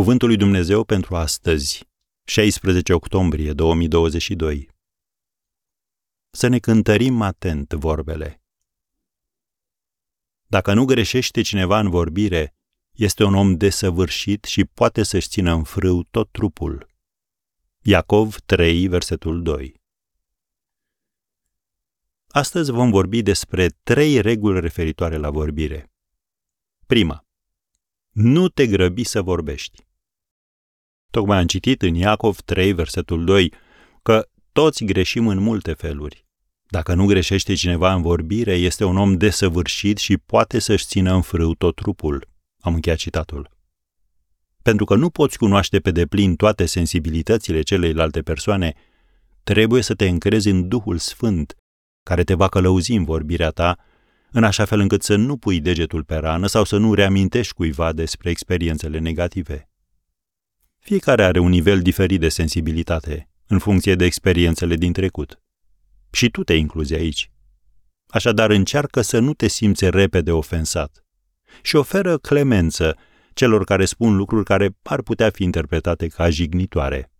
Cuvântul lui Dumnezeu pentru astăzi, 16 octombrie 2022. Să ne cântărim atent vorbele. Dacă nu greșește cineva în vorbire, este un om desăvârșit și poate să-și țină în frâu tot trupul. Iacov 3, versetul 2. Astăzi vom vorbi despre trei reguli referitoare la vorbire. Prima. Nu te grăbi să vorbești. Tocmai am citit în Iacov 3, versetul 2, că toți greșim în multe feluri. Dacă nu greșește cineva în vorbire, este un om desăvârșit și poate să-și țină în frâu tot trupul. Am încheiat citatul. Pentru că nu poți cunoaște pe deplin toate sensibilitățile celeilalte persoane, trebuie să te încrezi în Duhul Sfânt, care te va călăuzi în vorbirea ta, în așa fel încât să nu pui degetul pe rană sau să nu reamintești cuiva despre experiențele negative. Fiecare are un nivel diferit de sensibilitate, în funcție de experiențele din trecut. Și tu te incluzi aici. Așadar, încearcă să nu te simți repede ofensat și oferă clemență celor care spun lucruri care ar putea fi interpretate ca jignitoare.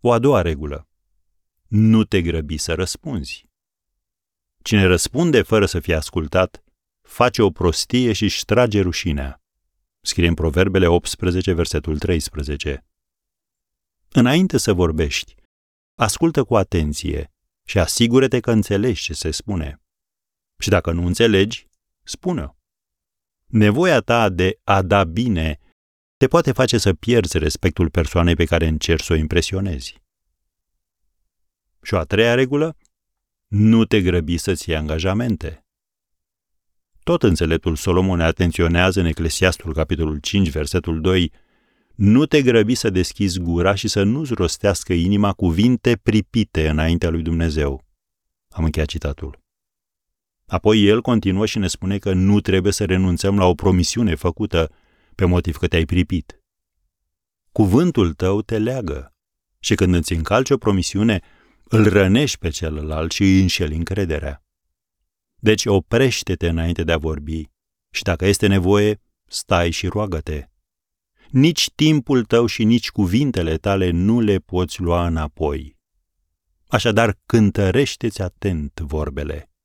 O a doua regulă. Nu te grăbi să răspunzi. Cine răspunde fără să fie ascultat, face o prostie și își trage rușinea. Scrie în Proverbele 18, versetul 13. Înainte să vorbești, ascultă cu atenție și asigură-te că înțelegi ce se spune. Și dacă nu înțelegi, spune-o. Nevoia ta de a da bine te poate face să pierzi respectul persoanei pe care încerci să o impresionezi. Și o a treia regulă, nu te grăbi să-ți iei angajamente. Tot înțeleptul Solomon ne atenționează în Eclesiastul, capitolul 5, versetul 2, nu te grăbi să deschizi gura și să nu-ți rostească inima cuvinte pripite înaintea lui Dumnezeu. Am încheiat citatul. Apoi el continuă și ne spune că nu trebuie să renunțăm la o promisiune făcută pe motiv că te-ai pripit. Cuvântul tău te leagă și când îți încalci o promisiune, îl rănești pe celălalt și îi înșeli încrederea. Deci oprește-te înainte de a vorbi și dacă este nevoie, stai și roagă-te. Nici timpul tău și nici cuvintele tale nu le poți lua înapoi. Așadar, cântărește-ți atent vorbele.